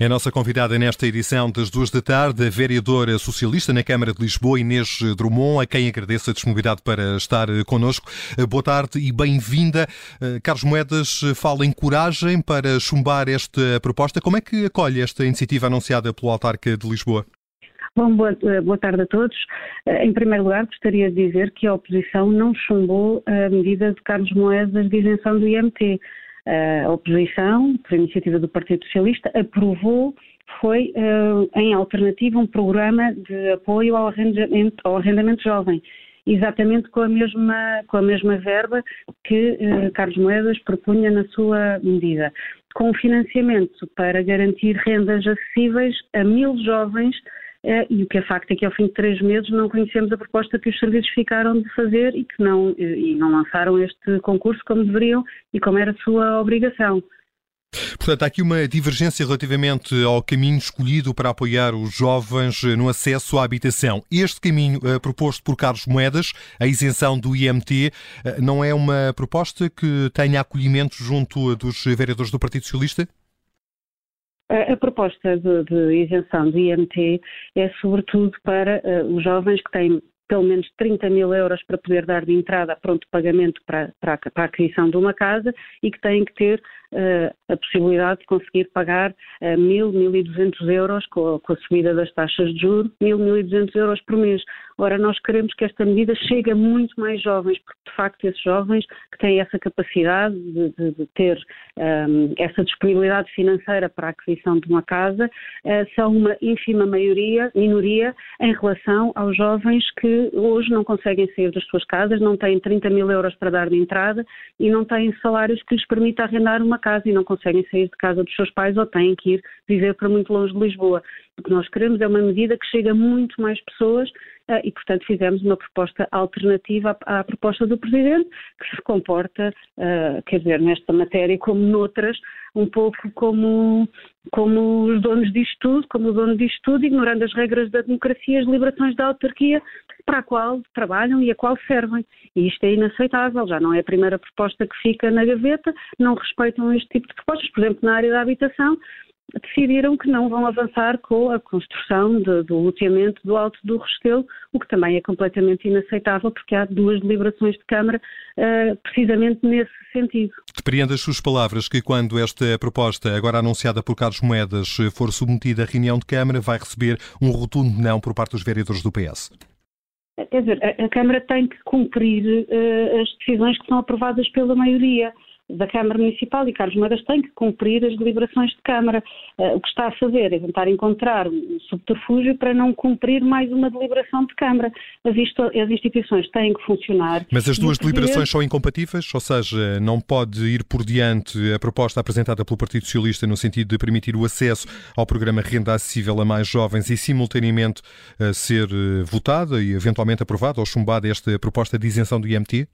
É a nossa convidada nesta edição das duas da tarde, a vereadora socialista na Câmara de Lisboa, Inês Drummond, a quem agradeço a disponibilidade para estar connosco. Boa tarde e bem-vinda. Carlos Moedas fala em coragem para chumbar esta proposta. Como é que acolhe esta iniciativa anunciada pelo Autarca de Lisboa? Bom, boa, boa, tarde a todos. Em primeiro lugar, gostaria de dizer que a oposição não chumbou a medida de Carlos Moedas de isenção do IMT a oposição, por iniciativa do Partido Socialista, aprovou, foi uh, em alternativa um programa de apoio ao arrendamento, ao arrendamento jovem, exatamente com a mesma, com a mesma verba que uh, Carlos Moedas propunha na sua medida, com financiamento para garantir rendas acessíveis a mil jovens eh, e o que é facto é que ao fim de três meses não conhecemos a proposta que os serviços ficaram de fazer e que não, eh, e não lançaram este concurso como deveriam e como era a sua obrigação. Portanto, há aqui uma divergência relativamente ao caminho escolhido para apoiar os jovens no acesso à habitação. Este caminho uh, proposto por Carlos Moedas, a isenção do IMT, uh, não é uma proposta que tenha acolhimento junto dos vereadores do Partido Socialista? A, proposta de, de, isenção do IMT é sobretudo para uh, os jovens que têm pelo menos 30 mil euros para poder dar de entrada a pronto pagamento para, para, para a aquisição de uma casa e que têm que ter uh, a possibilidade de conseguir pagar uh, 1.000, 1.200 euros com a, com a subida das taxas de juros, 1.000, 1.200 euros por mês. Ora, nós queremos que esta medida chegue a muito mais jovens, porque de facto esses jovens que têm essa capacidade de, de, de ter um, essa disponibilidade financeira para a aquisição de uma casa uh, são uma ínfima maioria, minoria, em relação aos jovens que hoje não conseguem sair das suas casas, não têm 30 mil euros para dar de entrada e não têm salários que lhes permita arrendar uma casa e não conseguem sair de casa dos seus pais ou têm que ir viver para muito longe de Lisboa. O que nós queremos é uma medida que chegue a muito mais pessoas e, portanto, fizemos uma proposta alternativa à, à, proposta do Presidente, que se comporta, uh, quer dizer, nesta matéria como noutras, um pouco como, como os donos disto tudo, como o dono disto tudo, ignorando as regras da democracia, as liberações da autarquia, para a qual trabalham e a qual servem. E isto é inaceitável, já não é a primeira proposta que fica na gaveta, não respeitam este tipo de propostas. Por exemplo, na área da habitação, decidiram que não vão avançar com a construção de, do loteamento do Alto do Restelo, o que também é completamente inaceitável, porque há duas deliberações de Câmara uh, precisamente nesse sentido. Depreende as suas palavras que quando esta proposta, agora anunciada por Carlos Moedas, for submetida à reunião de Câmara, vai receber um rotundo não por parte dos vereadores do PS? Quer dizer, a, a Câmara tem que cumprir uh, as decisões que são aprovadas pela maioria da Câmara Municipal e Carlos Moedas tem que cumprir as deliberações de Câmara. Uh, o que está a fazer é tentar encontrar um subterfúgio para não cumprir mais uma deliberação de Câmara. As, isto, as instituições têm que funcionar. Mas as duas deliberações são incompatíveis? Ou seja, não pode ir por diante a proposta apresentada pelo Partido Socialista no sentido de permitir o acesso ao programa Renda Acessível a mais jovens e simultaneamente uh, ser uh, votada e eventualmente aprovada ou chumbada esta proposta de isenção do IMT?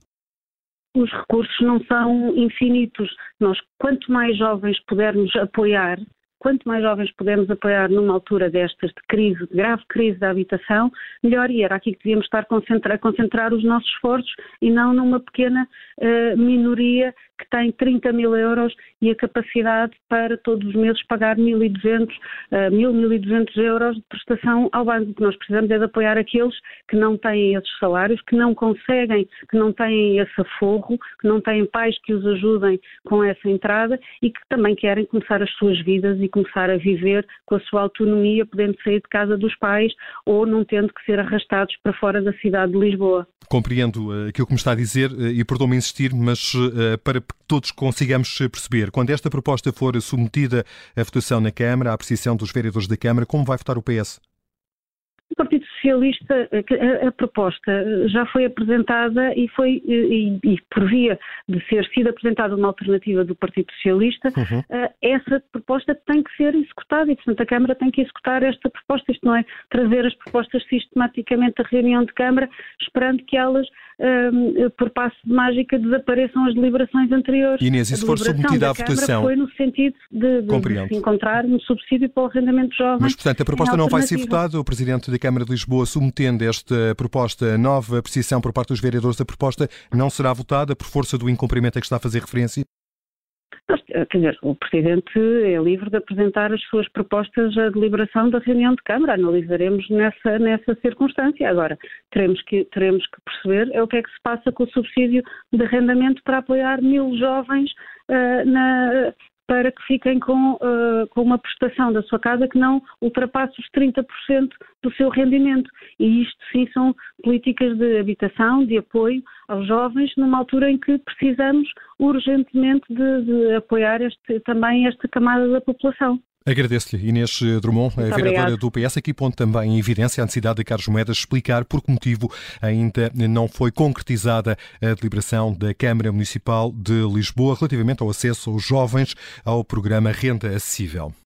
Os recursos não são infinitos. Nós, quanto mais jovens pudermos apoiar, quanto mais jovens pudermos apoiar numa altura destas de crise, grave crise da habitação, melhor. E era aqui que devíamos estar a concentrar, concentrar os nossos esforços e não numa pequena uh, minoria que tem 30 mil euros e a capacidade para todos os meses pagar 1.200, uh, 1.200 euros de prestação ao banco. O que nós precisamos é de apoiar aqueles que não têm esses salários, que não conseguem, que não têm esse aforro, que não têm pais que os ajudem com essa entrada e que também querem começar as suas vidas e começar a viver com a sua autonomia, podendo sair de casa dos pais ou não tendo que ser arrastados para fora da cidade de Lisboa. Compreendo uh, aquilo que me está a dizer uh, e perdoe-me insistir, mas uh, para que todos consigamos perceber, quando esta proposta for submetida à votação na Câmara, à apreciação dos vereadores da Câmara, como vai votar o PS? O Partido Socialista, a, a, proposta já foi apresentada e foi, e, e, por via de ser sido apresentada uma alternativa do Partido Socialista, uhum. essa proposta tem que ser executada e, portanto, a Câmara tem que executar esta proposta. Isto não é trazer as propostas sistematicamente à reunião de Câmara, esperando que elas um, por passo de mágica desapareçam as deliberações anteriores. Inês, e se for submetida à votação? Foi no sentido de, de, de encontrar um subsídio para o arrendamento jovem. Mas, portanto, a proposta não vai ser votada. O Presidente da Câmara de Lisboa, submetendo esta proposta, nova apreciação por parte dos vereadores da proposta, não será votada por força do incumprimento a que está a fazer referência? Quer dizer, o Presidente é livre de apresentar as suas propostas à deliberação da reunião de Câmara. Analisaremos nessa, nessa circunstância. Agora, teremos que, teremos que perceber é o que é que se passa com o subsídio de arrendamento para apoiar mil jovens uh, na, para que fiquem com, uh, com uma prestação da sua casa que não ultrapasse os 30% do seu rendimento. E isto sim são políticas de habitação, de apoio aos jovens, numa altura em que precisamos urgentemente de, de apoiar este, também esta camada da população. Agradeço-lhe, Inês Drummond, Muito a vereadora do PS, aqui ponto também em evidência a necessidade de Carlos Moedas explicar por que motivo ainda não foi concretizada a deliberação da Câmara Municipal de Lisboa relativamente ao acesso aos jovens ao programa Renda Acessível.